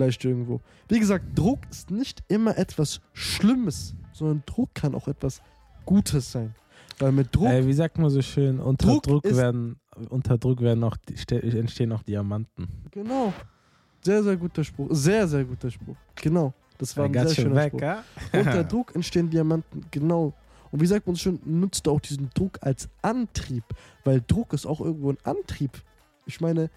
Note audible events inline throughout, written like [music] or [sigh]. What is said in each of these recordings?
vielleicht irgendwo. Wie gesagt, Druck ist nicht immer etwas Schlimmes, sondern Druck kann auch etwas Gutes sein. Weil mit Druck. Ey, wie sagt man so schön, unter Druck Druck, werden, unter Druck werden auch, entstehen auch Diamanten. Genau. Sehr, sehr guter Spruch. Sehr, sehr guter Spruch. Genau. Das war ein sehr schöner Spruch. ja? Unter [laughs] Druck entstehen Diamanten, genau. Und wie sagt man so schön, nutzt auch diesen Druck als Antrieb, weil Druck ist auch irgendwo ein Antrieb. Ich meine,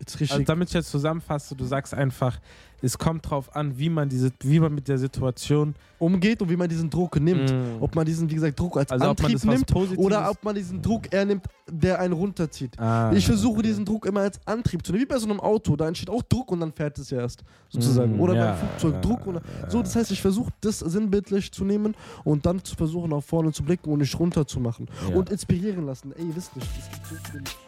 richtig. Also damit ich jetzt zusammenfasse, du sagst einfach, es kommt drauf an, wie man diese, wie man mit der Situation umgeht und wie man diesen Druck nimmt. Mm. Ob man diesen, wie gesagt, Druck als also Antrieb das nimmt oder ob man diesen Druck eher nimmt, der einen runterzieht. Ah, Ich versuche okay. diesen Druck immer als Antrieb zu nehmen, wie bei so einem Auto. Da entsteht auch Druck und dann fährt es ja erst, sozusagen. Mm, oder ja, beim Flugzeug Druck. Oder so, das heißt, ich versuche das sinnbildlich zu nehmen und dann zu versuchen, nach vorne zu blicken und nicht runter zu machen. Ja. Und inspirieren lassen. Ey, ihr wisst nicht, es gibt so viele.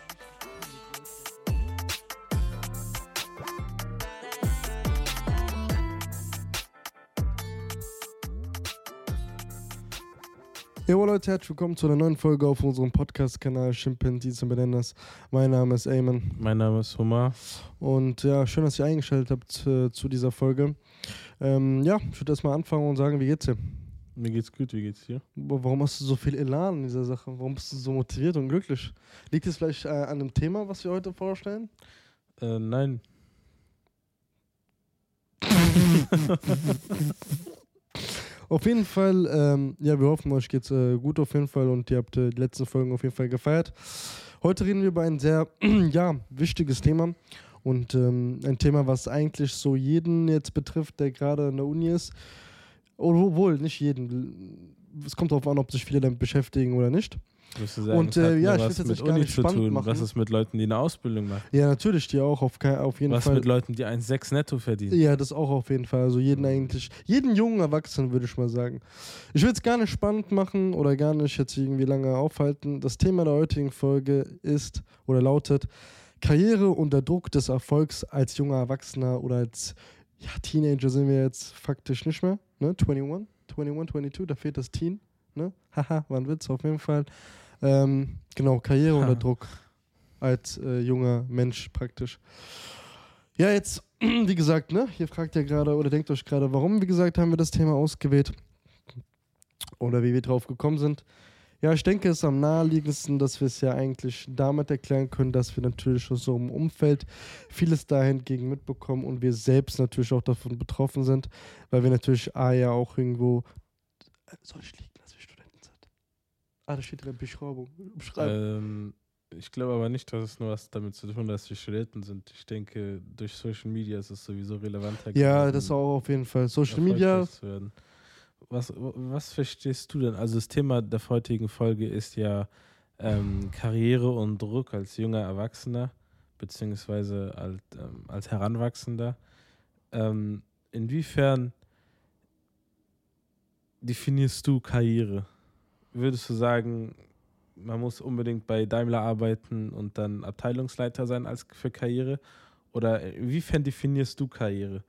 Jo Leute, herzlich willkommen zu einer neuen Folge auf unserem Podcast-Kanal Chimpanzees und Bananas. Mein Name ist Eamon Mein Name ist Hummer. und ja, schön, dass ihr eingeschaltet habt äh, zu dieser Folge. Ähm, ja, ich würde erstmal anfangen und sagen, wie geht's dir? Mir geht's gut, wie geht's dir? Wa- Warum hast du so viel Elan in dieser Sache? Warum bist du so motiviert und glücklich? Liegt es vielleicht äh, an dem Thema, was wir heute vorstellen? Äh, nein. [laughs] [laughs] Auf jeden Fall, ähm, ja, wir hoffen, euch geht's äh, gut auf jeden Fall und ihr habt äh, die letzten Folgen auf jeden Fall gefeiert. Heute reden wir über ein sehr, [clears throat] ja, wichtiges Thema und ähm, ein Thema, was eigentlich so jeden jetzt betrifft, der gerade in der Uni ist. Obwohl, nicht jeden. Es kommt darauf an, ob sich viele damit beschäftigen oder nicht. Sagen, Und, äh, ja, ich was mit nicht gar Uni nicht zu spannend tun? machen. Was ist mit Leuten, die eine Ausbildung machen? Ja, natürlich, die auch auf, auf jeden Was Fall. mit Leuten, die 1,6 netto verdienen? Ja, das auch auf jeden Fall. Also jeden eigentlich, jeden jungen Erwachsenen würde ich mal sagen. Ich will es gar nicht spannend machen oder gar nicht jetzt irgendwie lange aufhalten. Das Thema der heutigen Folge ist oder lautet Karriere und der Druck des Erfolgs als junger Erwachsener oder als ja, Teenager sind wir jetzt faktisch nicht mehr. Ne? 21, 21, 22, da fehlt das Teen. Ne? Haha, war ein Witz auf jeden Fall. Ähm, genau, Karriere Ha. Druck als äh, junger Mensch praktisch. Ja, jetzt, [clears throat] wie gesagt, ne, hier fragt ihr gerade oder denkt euch gerade, warum, wie gesagt, haben wir das Thema ausgewählt oder wie wir drauf gekommen sind. Ja, ich denke, es ist am naheliegendsten, dass wir es ja eigentlich damit erklären können, dass wir natürlich aus unserem Umfeld vieles dahingegen mitbekommen und wir selbst natürlich auch davon betroffen sind, weil wir natürlich A ja auch irgendwo. Soll ich liegen, dass wir Studenten sind? Ah, da steht in der Beschreibung. Beschreibung. Ähm, ich glaube aber nicht, dass es nur was damit zu tun hat, dass wir Studenten sind. Ich denke, durch Social Media ist es sowieso relevanter. ja, das auch auf jeden Fall. Social Media. Was, was verstehst du denn? Also das Thema der heutigen Folge ist ja ähm, Karriere und Druck als junger Erwachsener, beziehungsweise als, ähm, als Heranwachsender. Ähm, inwiefern definierst du Karriere? Würdest du sagen, man muss unbedingt bei Daimler arbeiten und dann Abteilungsleiter sein als für Karriere? Oder inwiefern definierst du Karriere?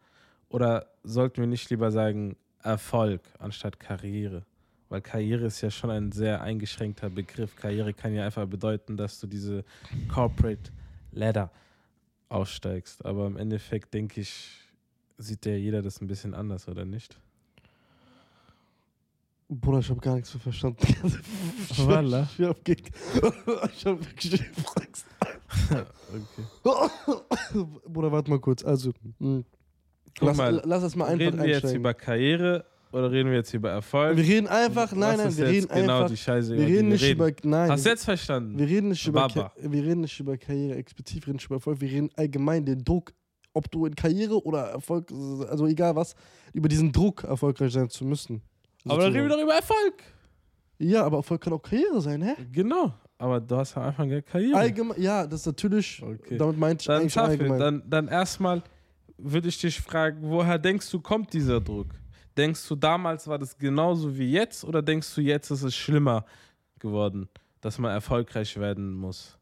Oder sollten wir nicht lieber sagen Erfolg anstatt Karriere? Weil Karriere ist ja schon ein sehr eingeschränkter Begriff. Karriere kann ja einfach bedeuten, dass du diese Corporate Ladder aussteigst. Aber im Endeffekt denke ich, sieht ja jeder das ein bisschen anders, oder nicht? Bruder, ich habe gar nichts mehr verstanden. ich Voila. [laughs] ich hab geg- [laughs] ich hab wirklich Angst. [laughs] Okay. Bruder, warte mal kurz. Also, mh. Guck lass, mal, lass das mal einfach reden wir jetzt über Karriere oder reden wir jetzt über Erfolg? wir reden einfach, nein, nein, wir reden genau einfach. die Scheiße, Wir über die reden nicht reden? über, nein, Hast du jetzt verstanden? wir reden nicht über. Ka- wir reden nicht über Karriere explizit, wir reden nicht über Erfolg, wir reden allgemein den Druck, ob du in Karriere oder Erfolg, also egal was, über diesen Druck erfolgreich sein zu müssen. Aber dann reden wir doch über Erfolg. Ja, aber Erfolg kann auch Karriere sein, hä? Genau. Aber du hast am Anfang ja Karriere. Allgemein, ja, das ist natürlich, Okay. damit meinte ich Dann eigentlich Tafel, allgemein. dann, dann erstmal würde ich dich fragen, woher denkst du, kommt dieser Druck? Denkst du, damals war das genauso wie jetzt oder denkst du, jetzt ist es schlimmer geworden, dass man erfolgreich werden muss?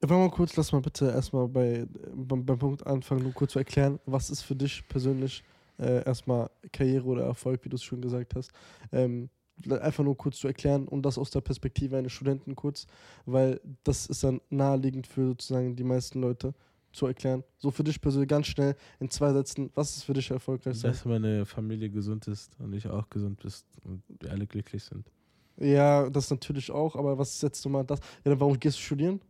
Warte mal kurz, lass mal bitte erstmal bei, beim, beim Punkt anfangen, nur kurz zu erklären, was ist für dich persönlich äh, erstmal Karriere oder Erfolg, wie du es schon gesagt hast. Ähm, einfach nur kurz zu erklären und das aus der Perspektive eines Studenten kurz, weil das ist dann naheliegend für sozusagen die meisten Leute zu erklären. So für dich persönlich ganz schnell in zwei Sätzen, was ist für dich erfolgreich sein? Dass meine Familie gesund ist und ich auch gesund bist und wir alle glücklich sind. Ja, das natürlich auch, aber was setzt du mal das? Ja, dann warum gehst du studieren?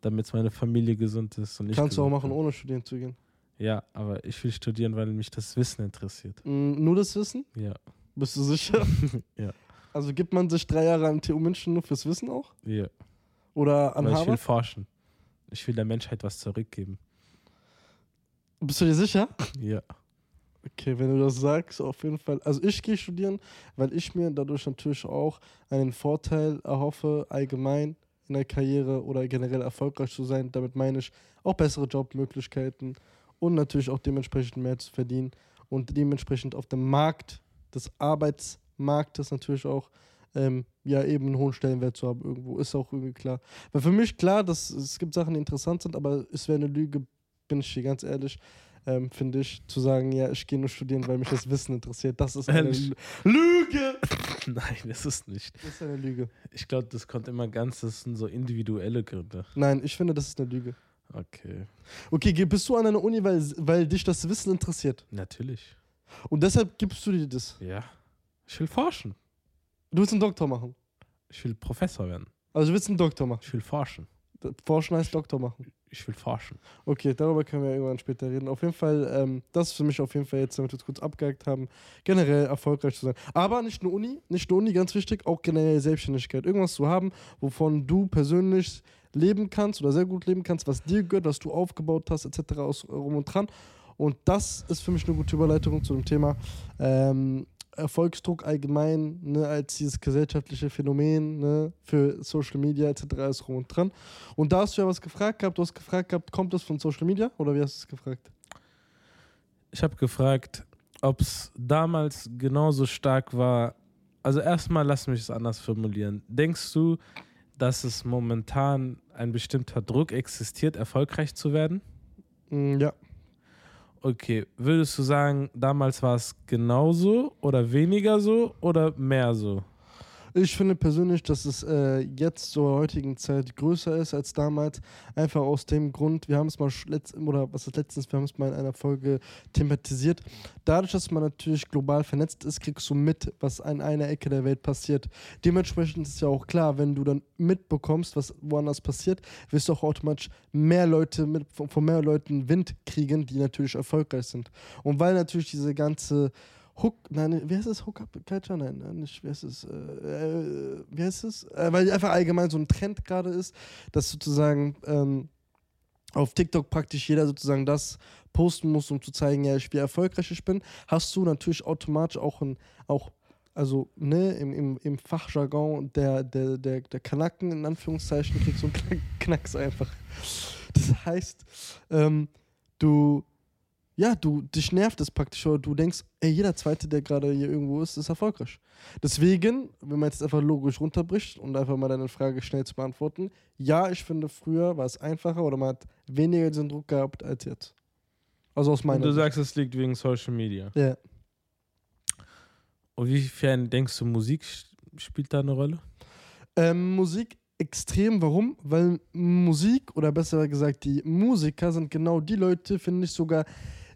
Damit meine Familie gesund ist und ich Kannst du auch machen, bin. ohne studieren zu gehen. Ja, aber ich will studieren, weil mich das Wissen interessiert. Mm, nur das Wissen? Ja. Bist du sicher? [laughs] Ja. Also gibt man sich drei Jahre an TU München nur fürs Wissen auch? Ja. Oder an Weil ich will Harvard? forschen. Ich will der Menschheit was zurückgeben. Bist du dir sicher? Ja. Okay, wenn du das sagst, auf jeden Fall. Also ich gehe studieren, weil ich mir dadurch natürlich auch einen Vorteil erhoffe, allgemein in der Karriere oder generell erfolgreich zu sein. Damit meine ich auch bessere Jobmöglichkeiten und natürlich auch dementsprechend mehr zu verdienen und dementsprechend auf dem Markt des Arbeitsmarktes natürlich auch ähm, ja eben einen hohen Stellenwert zu haben irgendwo. Ist auch irgendwie klar. Weil für mich klar, dass es gibt Sachen, die interessant sind, aber es wäre eine Lüge, bin ich hier ganz ehrlich, ähm, finde ich, zu sagen, ja, ich gehe nur studieren, weil mich das Wissen interessiert. Das ist eine Ehrlich? Lü- Lüge! [laughs] Nein, das ist nicht. Das ist eine Lüge. Ich glaube, das kommt immer ganz, das sind so individuelle Gründe. Nein, ich finde, das ist eine Lüge. Okay. Okay, bist du an einer Uni, weil, weil dich das Wissen interessiert. Natürlich. Und deshalb gibst du dir das. Ja. Ich will forschen. Du willst einen Doktor machen. Ich will Professor werden. Also du willst einen Doktor machen. Ich will forschen. Forschen heißt Doktor machen. Ich will forschen. Okay, darüber können wir irgendwann später reden. Auf jeden Fall, ähm, das ist für mich auf jeden Fall jetzt, damit wir es kurz abgehakt haben, generell erfolgreich zu sein. Aber nicht nur Uni, nicht nur Uni, ganz wichtig, auch generell Selbstständigkeit. Irgendwas zu haben, wovon du persönlich leben kannst oder sehr gut leben kannst, was dir gehört, was du aufgebaut hast, etc. aus rum und dran. Und das ist für mich eine gute Überleitung zu dem Thema ähm, Erfolgsdruck allgemein, ne, als dieses gesellschaftliche Phänomen ne, für Social Media etc. ist rum und dran. Und da hast du ja was gefragt gehabt, du hast gefragt gehabt, kommt das von Social Media oder wie hast du es gefragt? Ich habe gefragt, ob es damals genauso stark war. Also erstmal lass mich es anders formulieren. Denkst du, dass es momentan ein bestimmter Druck existiert, erfolgreich zu werden? Mm, ja. Okay, würdest du sagen, damals war es genauso oder weniger so oder mehr so? Ich finde persönlich, dass es äh, jetzt zur heutigen Zeit größer ist als damals. Einfach aus dem Grund, wir haben es mal letzt, oder was ist letztens, wir haben es mal in einer Folge thematisiert. Dadurch, dass man natürlich global vernetzt ist, kriegst du mit, was an einer Ecke der Welt passiert. Dementsprechend ist ja auch klar, wenn du dann mitbekommst, was woanders passiert, wirst du auch automatisch mehr Leute mit, von mehr Leuten Wind kriegen, die natürlich erfolgreich sind. Und weil natürlich diese ganze Hook, nein, wie heißt es? Hookup Culture? Nein, nicht, wie heißt es? Äh, äh, wie heißt es? Äh, weil einfach allgemein so ein Trend gerade ist, dass sozusagen ähm, auf TikTok praktisch jeder sozusagen das posten muss, um zu zeigen, ja, ich, wie erfolgreich ich bin, hast du natürlich automatisch auch ein, auch, also, ne, im, im, im Fachjargon der, der, der, der Kanaken, in Anführungszeichen, kriegst du einen Knack, Knacks einfach. Das heißt, ähm, du, ja, du, dich nervt es praktisch, oder du denkst, ey, jeder Zweite, der gerade hier irgendwo ist, ist erfolgreich. Deswegen, wenn man jetzt einfach logisch runterbricht und einfach mal deine Frage schnell zu beantworten, ja, ich finde, früher war es einfacher oder man hat weniger diesen Druck gehabt als jetzt. Also aus Und meiner du Sicht. sagst, es liegt wegen Social Media. Ja. Und wiefern denkst du, Musik spielt da eine Rolle? Ähm, Musik extrem, warum? Weil Musik, oder besser gesagt, die Musiker sind genau die Leute, finde ich sogar,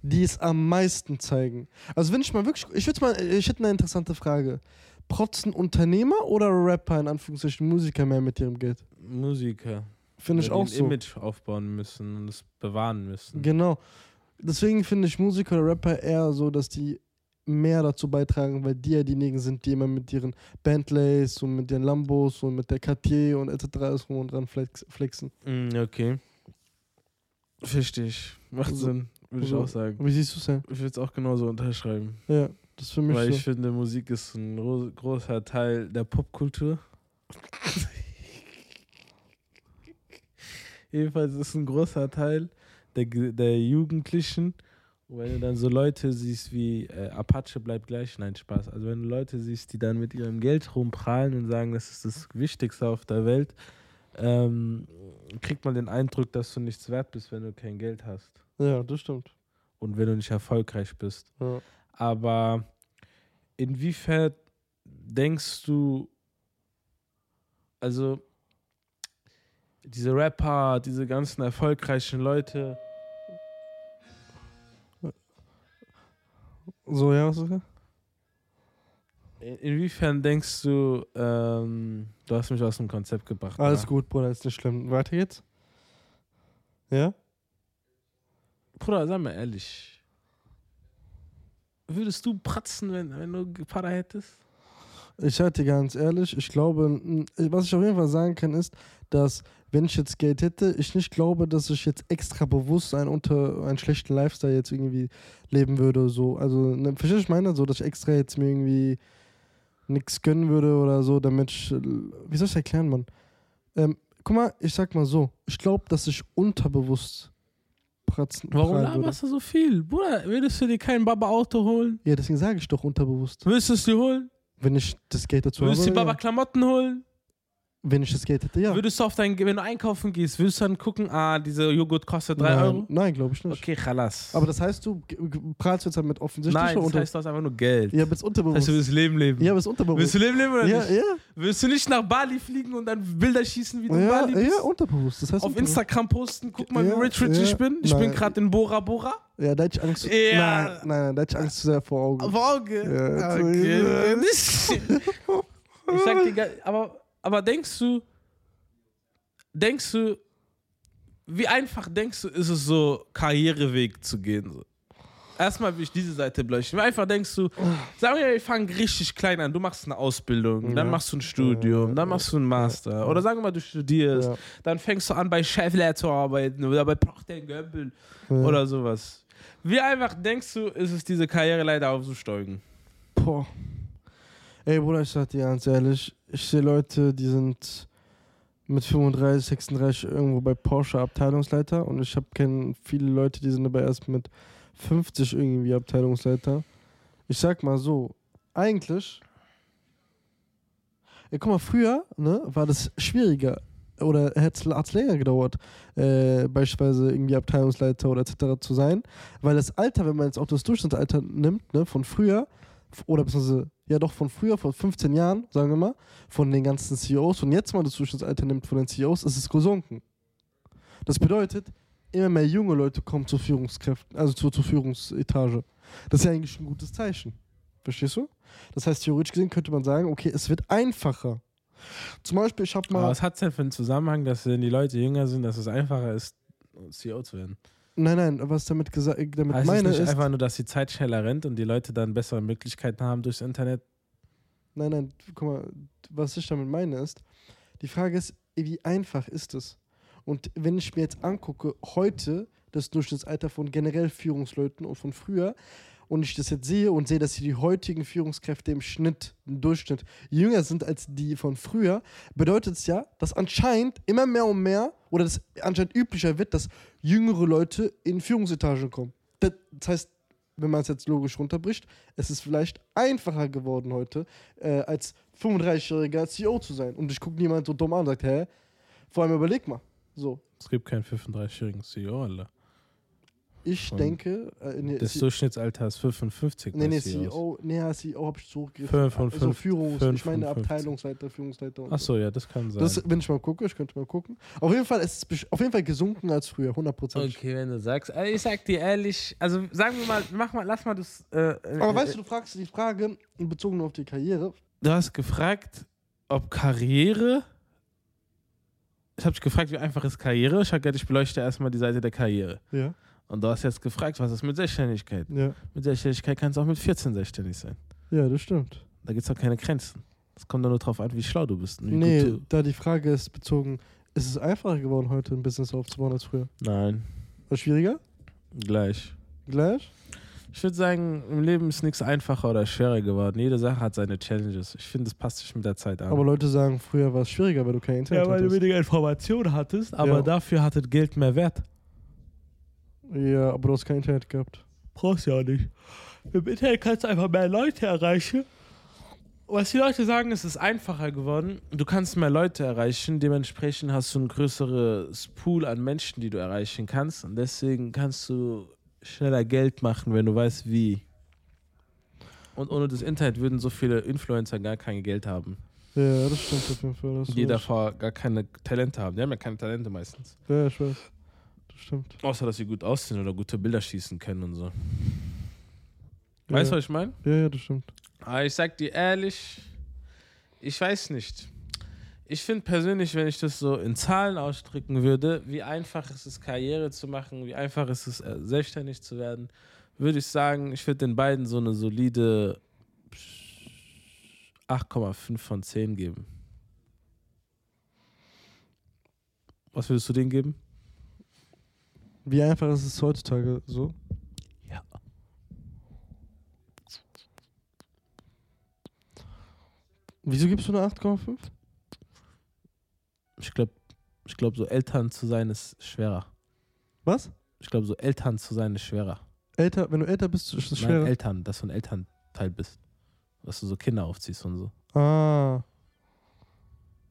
die es am meisten zeigen. Also wenn ich mal wirklich, ich würde mal, ich hätte eine interessante Frage. Protzen Unternehmer oder Rapper, in Anführungszeichen Musiker mehr mit ihrem Geld? Musiker. Finde ich auch so. Image aufbauen müssen und es bewahren müssen. Genau. Deswegen finde ich Musiker oder Rapper eher so, dass die mehr dazu beitragen, weil die ja diejenigen sind, die immer mit ihren Bentleys und mit ihren Lambos und mit der Cartier und etc. alles rum und dran flex flexen. Mm, okay. Verstehe ich. Macht So- Sinn, würde ich so- auch sagen. Wie siehst du es denn? Ich würde es auch genauso unterschreiben. Ja, das ist für mich Weil so. ich finde, Musik ist ein gro großer Teil der Popkultur. [laughs] Jedenfalls ist es ein großer Teil der, der Jugendlichen. Und wenn du dann so Leute siehst wie äh, Apache bleibt gleich, nein, Spaß. Also wenn du Leute siehst, die dann mit ihrem Geld rumprahlen und sagen, das ist das Wichtigste auf der Welt, ähm, kriegt man den Eindruck, dass du nichts wert bist, wenn du kein Geld hast. Ja, das stimmt. Und wenn du nicht erfolgreich bist. Ja. Aber inwiefern denkst du, also diese Rapper, diese ganzen erfolgreichen Leute, So, ja, was ist das? In- inwiefern denkst du, ähm, du hast mich aus dem Konzept gebracht. Alles ja? gut, Bruder, ist nicht schlimm. Weiter geht's. Ja? Bruder, sag mal ehrlich. Würdest du pratzen, wenn, wenn du Para hättest? Ich sag dir ganz ehrlich, ich glaube, n- was ich auf jeden Fall sagen kann, ist, dass wenn ich jetzt Geld hätte, ich nicht glaube, dass ich jetzt extra bewusst einen unter einen schlechten Lifestyle jetzt irgendwie leben würde. So. Also, ne, verstehst du, ich meine? So, dass ich extra jetzt mir irgendwie nichts gönnen würde oder so, damit ich. äh, Wie soll ich das erklären, Mann? Ähm, guck mal, ich sag mal so, ich glaube, dass ich unterbewusst pratzen Warum laberst du so viel? Bruder, würdest du dir kein Baba-Auto holen? Ja, deswegen sage ich doch unterbewusst. Würdest du es dir holen? Wenn ich das Geld dazu Würdest du habe. dir Ja. Baba-Klamotten holen? Wenn ich das Geld hätte, ja. Würdest du auf dein, wenn du einkaufen gehst, würdest du dann gucken, ah, dieser Joghurt kostet 3 nein, Euro? Nein, glaube ich nicht. Okay, chalas. Aber das heißt, du prahlst jetzt damit offensichtlich Nein, das unter heißt, du hast einfach nur Geld. Ja, bist Das unterbewusst. heißt, du willst Leben leben. ja, bist Willst unterbewusst. du Leben leben oder Ja, nicht? ja. Willst du nicht nach Bali fliegen und dann Bilder schießen, wie du in Ja, Bali bist? ja, unterbewusst. Das heißt Auf. Instagram posten, guck mal, Ja, wie rich rich ja, ich bin. Ich bin nein. gerade in Bora Bora. Ja, da hätte ich Angst. Ja. Nein, nein, nein, da hätte ich Angst zu sehr vor Augen. Auf Auge. Ja, okay. [laughs] [laughs] ich sag dir, aber, aber denkst du, denkst du, wie einfach denkst du, ist es so, Karriereweg zu gehen? So? Erstmal will ich diese Seite beleuchten. Wie einfach denkst du, sagen wir, wir fangen richtig klein an. Du machst eine Ausbildung, dann Ja. machst du ein Studium, dann machst du einen Master. Oder sagen wir mal, du studierst, Ja. dann fängst du an, bei Chevrolet zu arbeiten oder bei Procter Gamble oder sowas. Wie einfach denkst du, ist es, diese Karriereleiter aufzusteigen? Boah. Ey, Bruder, ich sag dir ganz ehrlich, ich sehe Leute, die sind mit 35, 36 irgendwo bei Porsche Abteilungsleiter und ich habe kenne viele Leute, die sind aber erst mit 50 irgendwie Abteilungsleiter. Ich sag mal so, eigentlich, ey, guck mal, früher ne, war das schwieriger oder hat es länger gedauert, äh, beispielsweise irgendwie Abteilungsleiter oder etc. zu sein, weil das Alter, wenn man jetzt auch das Durchschnittsalter nimmt, ne, von früher, oder beziehungsweise, ja doch von früher, vor 15 Jahren, sagen wir mal, von den ganzen CEOs und jetzt mal das Durchschnittsalter nimmt von den CEOs, ist es gesunken. Das bedeutet, immer mehr junge Leute kommen zur Führungskräften, also zur, zur Führungsetage. Das ist ja eigentlich ein gutes Zeichen. Verstehst du? Das heißt, theoretisch gesehen könnte man sagen, okay, es wird einfacher. Zum Beispiel, ich habe Aber mal. was hat es denn für einen Zusammenhang, dass wenn die Leute jünger sind, dass es einfacher ist, CEO zu werden? Nein, nein, was damit gesagt damit Heißt meine ist. einfach nur, dass die Zeit schneller rennt und die Leute dann bessere Möglichkeiten haben durchs Internet? Nein, nein, guck mal, was ich damit meine ist, die Frage ist, wie einfach ist es? Und wenn ich mir jetzt angucke, heute das Durchschnittsalter von generell Führungsleuten und von früher, und ich das jetzt sehe und sehe, dass die heutigen Führungskräfte im Schnitt, im Durchschnitt, jünger sind als die von früher, bedeutet es ja, dass anscheinend immer mehr und mehr, oder das anscheinend üblicher wird, dass jüngere Leute in Führungsetagen kommen. Das heißt, wenn man es jetzt logisch runterbricht, es ist vielleicht einfacher geworden heute, äh, als 35-jähriger CEO zu sein. Und ich gucke niemand so dumm an und sagt, hä? Vor allem überleg mal. So, Es gibt keinen 35-jährigen CEO, Alter. Ich Von- denke, äh, nee, Das C- Durchschnittsalter ist 55 nee, nee. CEO, nee, ja, CEO habe ich zurückgegriffen. Und Also Führungs, fünf ich meine und. Abteilungsleiter, Führungsleiter und Ach so, ja, das kann sein. Das, wenn ich mal gucke, ich könnte mal gucken. Auf jeden Fall, es ist besch- auf jeden Fall gesunken als früher, 100%. okay, wenn du sagst. Also ich sag dir ehrlich, also sagen wir mal, mach mal, lass mal das. Äh, Aber weißt du, du fragst die Frage bezogen auf die Karriere. du hast gefragt, ob Karriere. Ich habe dich gefragt, wie einfach ist Karriere? Ich habe gesagt, ich beleuchte erstmal die Seite der Karriere. Ja, Und du hast jetzt gefragt, was ist mit Selbstständigkeit? ja. Mit Selbstständigkeit kannst du auch mit 14 selbstständig sein. Ja, das stimmt. Da gibt es auch keine Grenzen. Es kommt dann nur drauf an, wie schlau du bist. und Wie Nee, gut du, da die Frage ist bezogen, ist es einfacher geworden, heute ein Business aufzubauen als früher? Nein, War schwieriger? gleich. Gleich? Ich würde sagen, im Leben ist nichts einfacher oder schwerer geworden. Jede Sache hat seine Challenges. Ich finde, es passt sich mit der Zeit an. Aber Leute sagen, früher war es schwieriger, weil du kein Internet hattest. weniger Informationen hattest, aber Ja. dafür hatte Geld mehr Wert. Ja, aber du hast kein Internet gehabt. Brauchst du ja nicht. Im Internet kannst du einfach mehr Leute erreichen. Was die Leute sagen, ist, es ist einfacher geworden. Du kannst mehr Leute erreichen. Dementsprechend hast du ein größeres Pool an Menschen, die du erreichen kannst. Und deswegen kannst du schneller Geld machen, wenn du weißt, wie. Und ohne das Internet würden so viele Influencer gar kein Geld haben. Ja, das stimmt auf jeden Fall. Die davor gar keine Talente haben. Die haben ja keine Talente meistens. Ja, ich weiß. Das stimmt. Außer, dass sie gut aussehen oder gute Bilder schießen können und so. Ja, Weißt du, ja. was ich meine? Ja, ja, das stimmt. Aber ich sag dir ehrlich, ich weiß nicht. Ich finde persönlich, wenn ich das so in Zahlen ausdrücken würde, wie einfach ist es, Karriere zu machen, wie einfach ist es, äh, selbstständig zu werden, würde ich sagen, ich würde den beiden so eine solide 8,5 von 10 geben. Was würdest du denen geben? Wie einfach ist es heutzutage so? Ja. Wieso gibst du eine 8,5? Ich glaube, ich glaub, so Eltern zu sein ist schwerer. Was? Ich glaube, so Eltern zu sein ist schwerer. Älter, wenn du älter bist, ist es Nein, schwerer. Eltern, dass du ein Elternteil bist. Dass du so Kinder aufziehst und so. ah.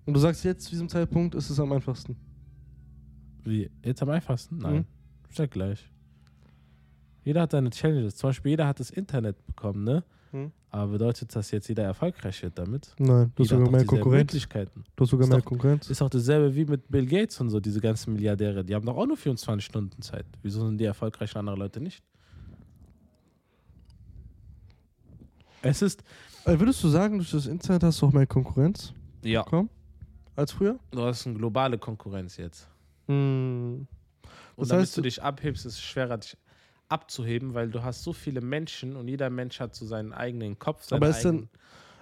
Und du sagst jetzt, zu diesem Zeitpunkt ist es am einfachsten. Wie? Jetzt am einfachsten? Nein. Mhm. Ist ja gleich. Jeder hat seine Challenges. Zum Beispiel, jeder hat das Internet bekommen, ne? Mhm. Aber bedeutet das jetzt, jeder erfolgreich wird damit? Nein, du hast sogar mehr Konkurrenz. Möglichkeiten. Du hast sogar mehr Konkurrenz. Ist auch dasselbe wie mit Bill Gates und so, diese ganzen Milliardäre. Die haben doch auch nur 24 Stunden Zeit. Wieso sind die erfolgreich und andere Leute nicht? Es ist. Äh, würdest du sagen, durch das Internet hast du auch mehr Konkurrenz Ja. bekommen als früher? Du hast eine globale Konkurrenz jetzt. Mhm. Und Das damit heißt, du dich abhebst, ist es schwerer, dich abzuheben, weil du hast so viele Menschen und jeder Mensch hat so seinen eigenen Kopf, seine Aber ist denn-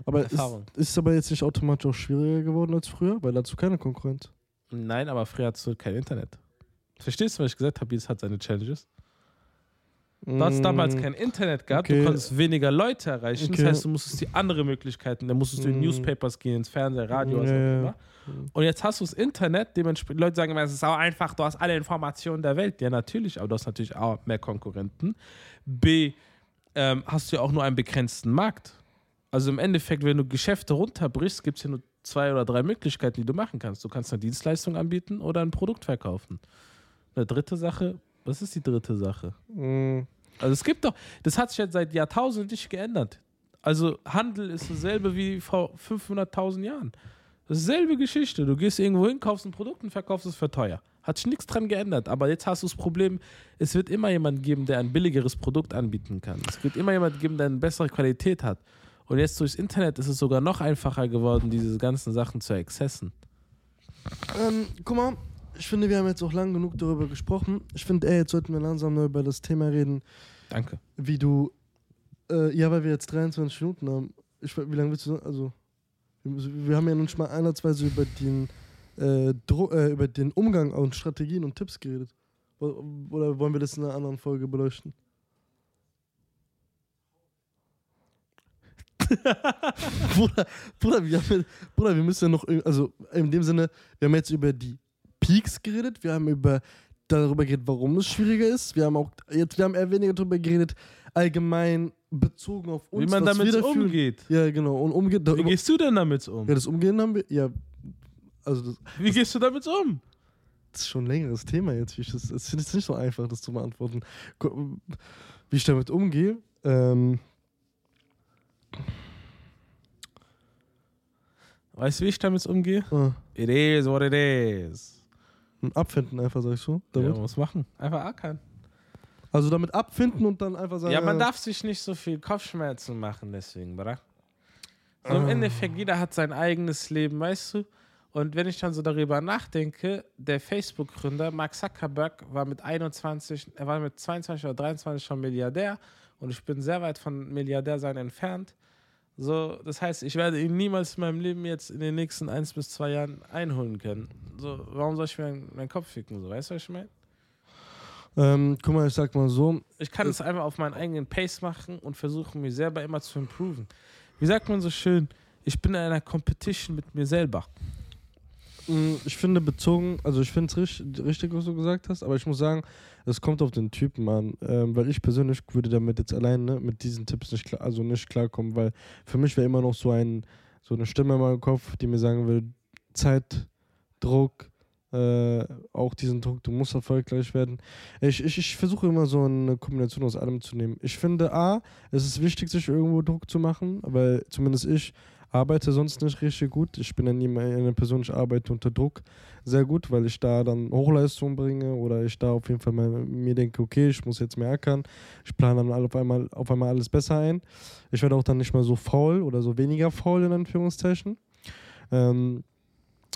Aber ist, Erfahrung. ist es aber jetzt nicht automatisch auch schwieriger geworden als früher? Weil dazu keine Konkurrenz. Nein, aber früher hattest du kein Internet. Verstehst du, was ich gesagt habe? Jedes hat seine Challenges. Du hast damals kein Internet gehabt, Mm, okay. du konntest weniger Leute erreichen. Okay. Das heißt, du musstest die andere Möglichkeiten, dann musstest du in Mm. Newspapers gehen, ins Fernsehen, Radio, was auch immer. Und jetzt hast du das Internet, dementsprechend, Leute sagen immer, es ist auch einfach, du hast alle Informationen der Welt. Ja, natürlich, aber du hast natürlich auch mehr Konkurrenten. B, ähm, hast du ja auch nur einen begrenzten Markt. Also im Endeffekt, wenn du Geschäfte runterbrichst, gibt es ja nur zwei oder drei Möglichkeiten, die du machen kannst. Du kannst eine Dienstleistung anbieten oder ein Produkt verkaufen. Eine dritte Sache, was ist die dritte Sache? Mhm. Also es gibt doch, das hat sich jetzt seit Jahrtausenden nicht geändert. Also Handel ist dasselbe wie vor 500.000 Jahren. Dasselbe Geschichte. Du gehst irgendwo hin, kaufst ein Produkt und verkaufst es für teuer. Hat sich nichts dran geändert. Aber jetzt hast du das Problem, es wird immer jemanden geben, der ein billigeres Produkt anbieten kann. Es wird immer jemanden geben, der eine bessere Qualität hat. Und jetzt durchs Internet ist es sogar noch einfacher geworden, diese ganzen Sachen zu accessen. Ähm, guck mal, ich finde, wir haben jetzt auch lang genug darüber gesprochen. Ich finde, ey, jetzt sollten wir langsam nur über das Thema reden, Danke. wie du. Äh, ja, weil wir jetzt 23 Minuten haben. Ich, wie lange willst du. Also, wir, haben ja noch nicht mal einerweise über den, äh, äh, über den Umgang und Strategien und Tipps geredet. Oder wollen wir das in einer anderen Folge beleuchten? [laughs] Bruder, Bruder, wir haben, Bruder, wir müssen ja noch, also in dem Sinne, wir haben jetzt über die Peaks geredet, wir haben über darüber geredet, warum es schwieriger ist. Wir haben auch jetzt, wir haben eher weniger darüber geredet, allgemein bezogen auf uns. Wie man damit umgeht. Ja, genau. Und umgeht. Wie gehst du denn damit um? ja, das Umgehen haben wir. Ja, also das, Wie gehst du damit um? das ist schon ein längeres Thema jetzt. Ich das, es ist nicht so einfach, das zu beantworten. Wie ich damit umgehe. Ähm, Weißt du, wie ich damit umgehe? äh, It is what it is. Abfinden einfach, sag ich so. Ja, Damit. man muss machen. Einfach ackern. Also damit abfinden und dann einfach sagen. Ja, man äh, darf sich nicht so viel Kopfschmerzen machen deswegen, oder? So im Ah. Endeffekt, jeder hat sein eigenes Leben, weißt du? Und wenn ich dann so darüber nachdenke, der Facebook-Gründer Mark Zuckerberg war mit 21, er war mit 22 oder 23 schon Milliardär und ich bin sehr weit von Milliardär sein entfernt. So, das heißt, ich werde ihn niemals in meinem Leben jetzt in den nächsten eins bis zwei Jahren einholen können. So, warum soll ich mir meinen, meinen Kopf ficken? So, weißt du, was ich meine? Ähm, guck mal, ich sag mal so. Ich kann es einfach auf meinen eigenen Pace machen und versuchen, mich selber immer zu improven. Wie sagt man so schön? Ich bin in einer Competition mit mir selber. Mm, Ich finde bezogen, also ich finde es richtig, richtig, was du gesagt hast, aber ich muss sagen, es kommt auf den Typen an, ähm, weil ich persönlich würde damit jetzt alleine mit diesen Tipps nicht klar, also nicht klarkommen, weil für mich wäre immer noch so ein so eine Stimme in meinem Kopf, die mir sagen würde, Zeit, Druck, Äh, auch diesen Druck, du musst erfolgreich werden. Ich, ich, ich versuche immer so eine Kombination aus allem zu nehmen. Ich finde, A, es ist wichtig, sich irgendwo Druck zu machen, weil zumindest ich arbeite sonst nicht richtig gut. Ich bin ja nie eine Person, ich arbeite unter Druck sehr gut, weil ich da dann Hochleistung bringe oder ich da auf jeden Fall mal, mir denke, okay, ich muss jetzt mehr ackern. Ich plane dann auf einmal, auf einmal alles besser ein. Ich werde auch dann nicht mal so faul oder so weniger faul in Anführungszeichen. Ähm,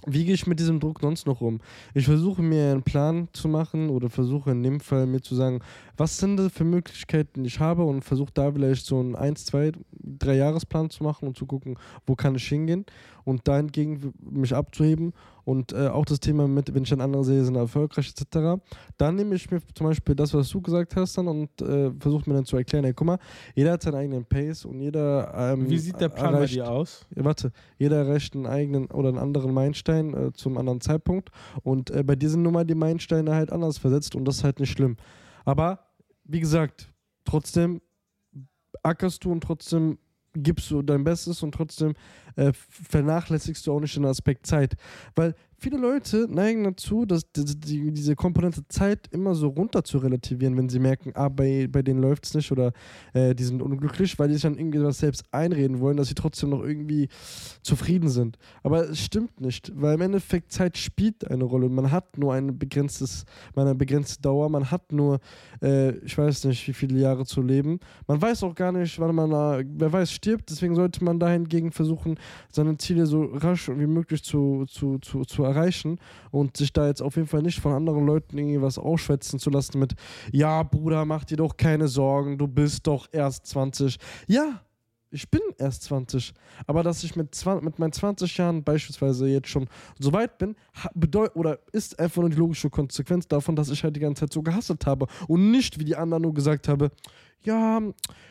wie gehe ich mit diesem Druck sonst noch um? Ich versuche mir einen Plan zu machen oder versuche in dem Fall mir zu sagen, was sind das für Möglichkeiten, die ich habe und versuche da vielleicht so einen 1, 2, 3 Jahresplan zu machen und zu gucken, wo kann ich hingehen und dahingegen mich abzuheben und äh, auch das Thema mit, wenn ich dann andere sehe, sind erfolgreich etc. Dann nehme ich mir zum Beispiel das, was du gesagt hast dann und äh, versuche mir dann zu erklären, hey, guck mal, jeder hat seinen eigenen Pace und jeder ähm, Wie sieht der Plan erreicht, bei dir aus? Warte, jeder erreicht einen eigenen oder einen anderen Meilenstein äh, zum anderen Zeitpunkt und äh, bei dir sind nun mal die Meilensteine halt anders versetzt und das ist halt nicht schlimm. Aber wie gesagt, trotzdem ackerst du und trotzdem gibst du dein Bestes und trotzdem äh, vernachlässigst du auch nicht den Aspekt Zeit. Weil viele Leute neigen dazu, dass die, die, diese Komponente Zeit immer so runter zu relativieren, wenn sie merken, ah, bei, bei denen läuft es nicht oder äh, die sind unglücklich, weil die sich dann irgendwie was selbst einreden wollen, dass sie trotzdem noch irgendwie zufrieden sind. Aber es stimmt nicht, weil im Endeffekt Zeit spielt eine Rolle. Man hat nur eine, begrenztes, eine begrenzte Dauer, man hat nur, äh, ich weiß nicht, wie viele Jahre zu leben. Man weiß auch gar nicht, wann man, wer weiß, stirbt, deswegen sollte man dahingegen versuchen, seine Ziele so rasch wie möglich zu, zu, zu, zu erreichen und sich da jetzt auf jeden Fall nicht von anderen Leuten irgendwie was ausschwätzen zu lassen mit, ja, Bruder, mach dir doch keine Sorgen, du bist doch erst 20. Ja, ich bin erst 20. Aber dass ich mit, 20, mit meinen 20 Jahren beispielsweise jetzt schon so weit bin, bedeutet oder ist einfach nur die logische Konsequenz davon, dass ich halt die ganze Zeit so gehasselt habe und nicht wie die anderen nur gesagt habe, ja,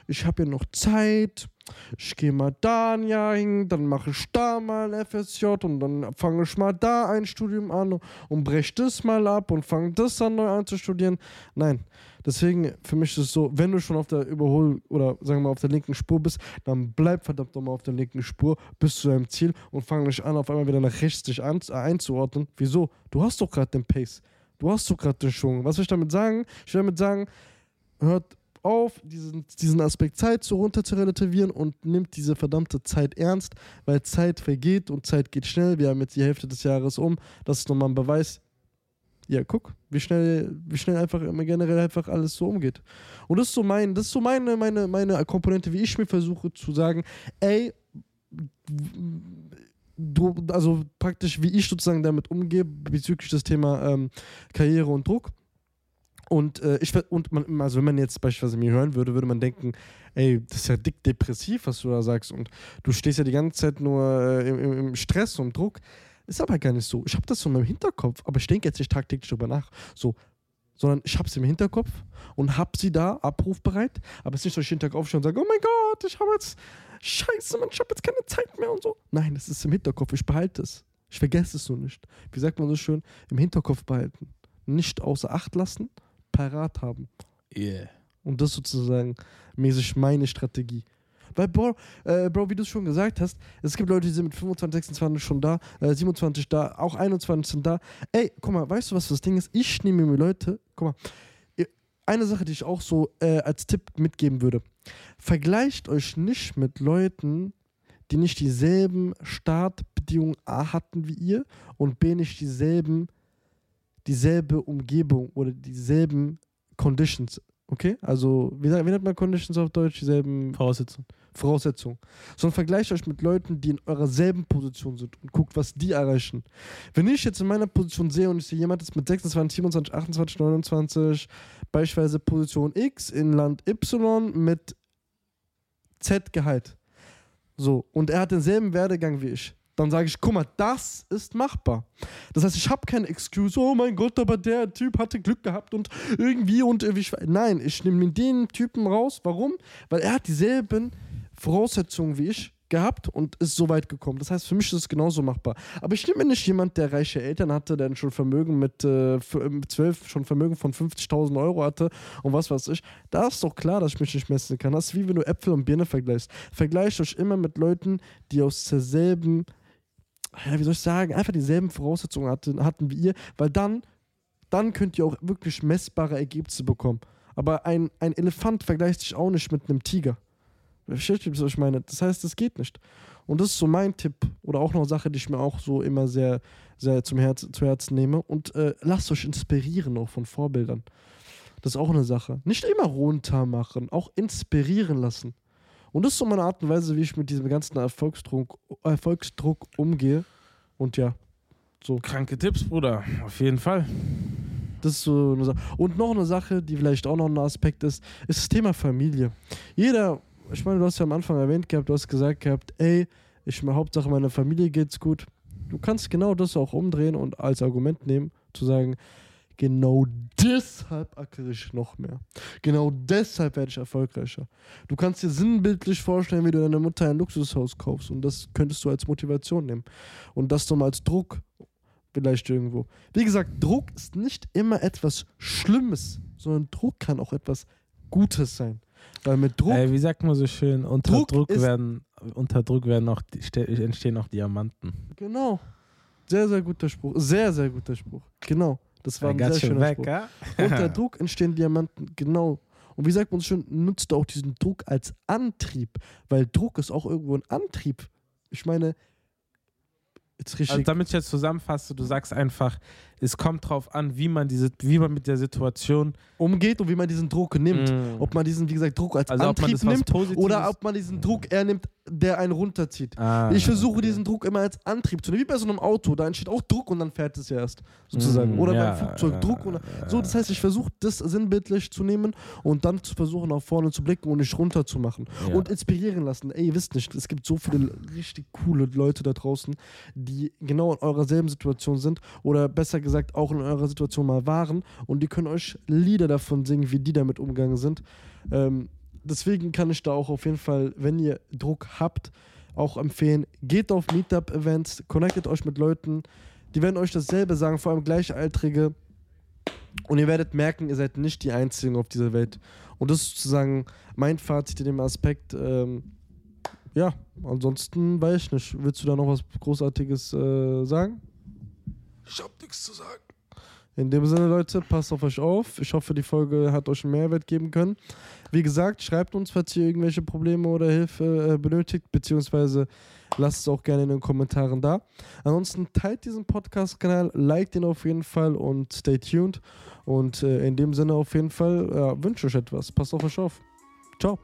ich habe ja noch Zeit, ich gehe mal da ein Jahr hin, dann mache ich da mal FSJ und dann fange ich mal da ein Studium an und breche das mal ab und fange das dann neu an zu studieren. Nein, deswegen für mich ist es so, wenn du schon auf der Überhol- oder sagen wir mal auf der linken Spur bist, dann bleib verdammt nochmal auf der linken Spur bis zu deinem Ziel und fang nicht an, auf einmal wieder nach rechts dich an, äh, einzuordnen. Wieso? Du hast doch gerade den Pace. Du hast doch gerade den Schwung. Was will ich damit sagen? Ich will damit sagen, hört auf, diesen, diesen Aspekt Zeit so runter zu relativieren und nimmt diese verdammte Zeit ernst, weil Zeit vergeht und Zeit geht schnell. Wir haben jetzt die Hälfte des Jahres um. Das ist nochmal ein Beweis. Ja, guck, wie schnell, wie schnell einfach immer generell einfach alles so umgeht. Und das ist so mein, das ist so meine, meine, meine Komponente, wie ich mir versuche zu sagen, ey, du, also praktisch, wie ich sozusagen damit umgehe bezüglich des Thema ähm, Karriere und Druck und äh, ich und man, also wenn man jetzt beispielsweise mir hören würde, würde man denken, ey, das ist ja dick depressiv, was du da sagst. Und du stehst ja die ganze Zeit nur äh, im, im, Stress und Druck. Ist aber gar nicht so. Ich habe das so in meinem Hinterkopf, aber ich denke jetzt nicht tagtäglich darüber nach. So, sondern ich habe sie im Hinterkopf und habe sie da abrufbereit. Aber es ist nicht so, dass ich jeden Tag aufstehe und sage, oh mein Gott, ich habe jetzt, scheiße, Mann, ich habe jetzt keine Zeit mehr und so. Nein, es ist im Hinterkopf, ich behalte es. Ich vergesse es so nicht. Wie sagt man so schön? Im Hinterkopf behalten. Nicht außer Acht lassen parat haben. Yeah. Und das sozusagen mäßig meine Strategie. Weil, Bro, äh, Bro, wie du es schon gesagt hast, es gibt Leute, die sind mit 25, 26 schon da, äh, 27 da, auch 21 sind da. Ey, guck mal, weißt du, was das Ding ist? Ich nehme mir Leute, guck mal, eine Sache, die ich auch so äh, als Tipp mitgeben würde. Vergleicht euch nicht mit Leuten, die nicht dieselben Startbedingungen A hatten wie ihr und B nicht dieselben dieselbe Umgebung oder dieselben Conditions. Okay? Also, wie, wie nennt man Conditions auf Deutsch? Dieselben Voraussetzungen. Voraussetzungen. Sondern vergleicht euch mit Leuten, die in eurer selben Position sind und guckt, was die erreichen. Wenn ich jetzt in meiner Position sehe und ich sehe jemand ist mit 26, 27, 28, 29, beispielsweise Position X in Land Y mit Z Gehalt. So, und er hat denselben Werdegang wie ich dann sage ich, guck mal, das ist machbar. Das heißt, ich habe keine Excuse, oh mein Gott, aber der Typ hatte Glück gehabt und irgendwie und irgendwie. Nein, ich nehme den Typen raus. Warum? Weil er hat dieselben Voraussetzungen wie ich gehabt und ist so weit gekommen. Das heißt, für mich ist es genauso machbar. Aber ich nehme nicht jemand, der reiche Eltern hatte, der schon Vermögen mit äh, 12, schon Vermögen von 50.000 Euro hatte und was weiß ich. Da ist doch klar, dass ich mich nicht messen kann. Das ist wie wenn du Äpfel und Birne vergleichst. Vergleicht euch immer mit Leuten, die aus derselben wie soll ich sagen, einfach dieselben Voraussetzungen hatten, hatten wie ihr, weil dann, dann könnt ihr auch wirklich messbare Ergebnisse bekommen. Aber ein, ein Elefant vergleicht sich auch nicht mit einem Tiger. Versteht ihr, was ich meine? Das heißt, das geht nicht. Und das ist so mein Tipp oder auch noch eine Sache, die ich mir auch so immer sehr, sehr zum Herz, zu Herzen nehme. Und äh, lasst euch inspirieren auch von Vorbildern. Das ist auch eine Sache. Nicht immer runter machen, auch inspirieren lassen. Und das ist so meine Art und Weise, wie ich mit diesem ganzen Erfolgsdruck, Erfolgsdruck umgehe. Und ja, so. Kranke Tipps, Bruder. Auf jeden Fall. Das ist so eine Sache. Und noch eine Sache, die vielleicht auch noch ein Aspekt ist, ist das Thema Familie. Jeder, ich meine, du hast ja am Anfang erwähnt gehabt, du hast gesagt gehabt, ey, ich meine, Hauptsache meiner Familie geht's gut. Du kannst genau das auch umdrehen und als Argument nehmen, zu sagen, genau deshalb ackere ich noch mehr. Genau deshalb werde ich erfolgreicher. Du kannst dir sinnbildlich vorstellen, wie du deiner Mutter ein Luxushaus kaufst und das könntest du als Motivation nehmen. Und das dann als Druck vielleicht irgendwo. Wie gesagt, Druck ist nicht immer etwas Schlimmes, sondern Druck kann auch etwas Gutes sein. Weil mit Druck. Ey, wie sagt man so schön, unter Druck Druck, werden, unter Druck werden auch, entstehen auch Diamanten. Genau. Sehr, sehr guter Spruch. Sehr, sehr guter Spruch. Genau. Das war ein sehr schöner back, Spruch. Unter [laughs] Druck entstehen Diamanten. Genau. Und wie sagt man so schön, nutzt auch diesen Druck als Antrieb. Weil Druck ist auch irgendwo ein Antrieb. Ich meine. Also damit ich jetzt zusammenfasse, du sagst einfach, es kommt drauf an, wie man diese, wie man mit der Situation umgeht und wie man diesen Druck nimmt. Mm. Ob man diesen, wie gesagt, Druck als also Antrieb nimmt oder ob man diesen Druck eher nimmt, der einen runterzieht. Ah, Ich versuche okay. diesen Druck immer als Antrieb zu nehmen, wie bei so einem Auto. Da entsteht auch Druck und dann fährt es ja erst, sozusagen. Mm, Oder ja, beim Flugzeug Druck. Und so, das heißt, ich versuche das sinnbildlich zu nehmen und dann zu versuchen, nach vorne zu blicken und nicht runter zu machen. Ja. Und inspirieren lassen. Ey, ihr wisst nicht, es gibt so viele richtig coole Leute da draußen, die genau in eurer selben Situation sind oder besser gesagt auch in eurer Situation mal waren und die können euch Lieder davon singen, wie die damit umgegangen sind. Ähm, deswegen kann ich da auch auf jeden Fall, wenn ihr Druck habt, auch empfehlen, geht auf Meetup-Events, connectet euch mit Leuten, die werden euch dasselbe sagen, vor allem Gleichaltrige. Und ihr werdet merken, ihr seid nicht die Einzigen auf dieser Welt. Und das ist sozusagen mein Fazit in dem Aspekt. Ähm, ja, ansonsten weiß ich nicht. Willst du da noch was Großartiges äh, sagen? Ich hab nichts zu sagen. In dem Sinne, Leute, passt auf euch auf. Ich hoffe, die Folge hat euch einen Mehrwert geben können. Wie gesagt, schreibt uns, falls ihr irgendwelche Probleme oder Hilfe äh, benötigt, beziehungsweise lasst es auch gerne in den Kommentaren da. Ansonsten teilt diesen Podcast-Kanal, liked ihn auf jeden Fall und stay tuned. Und äh, in dem Sinne auf jeden Fall ja, wünsche ich euch etwas. Passt auf euch auf. Ciao.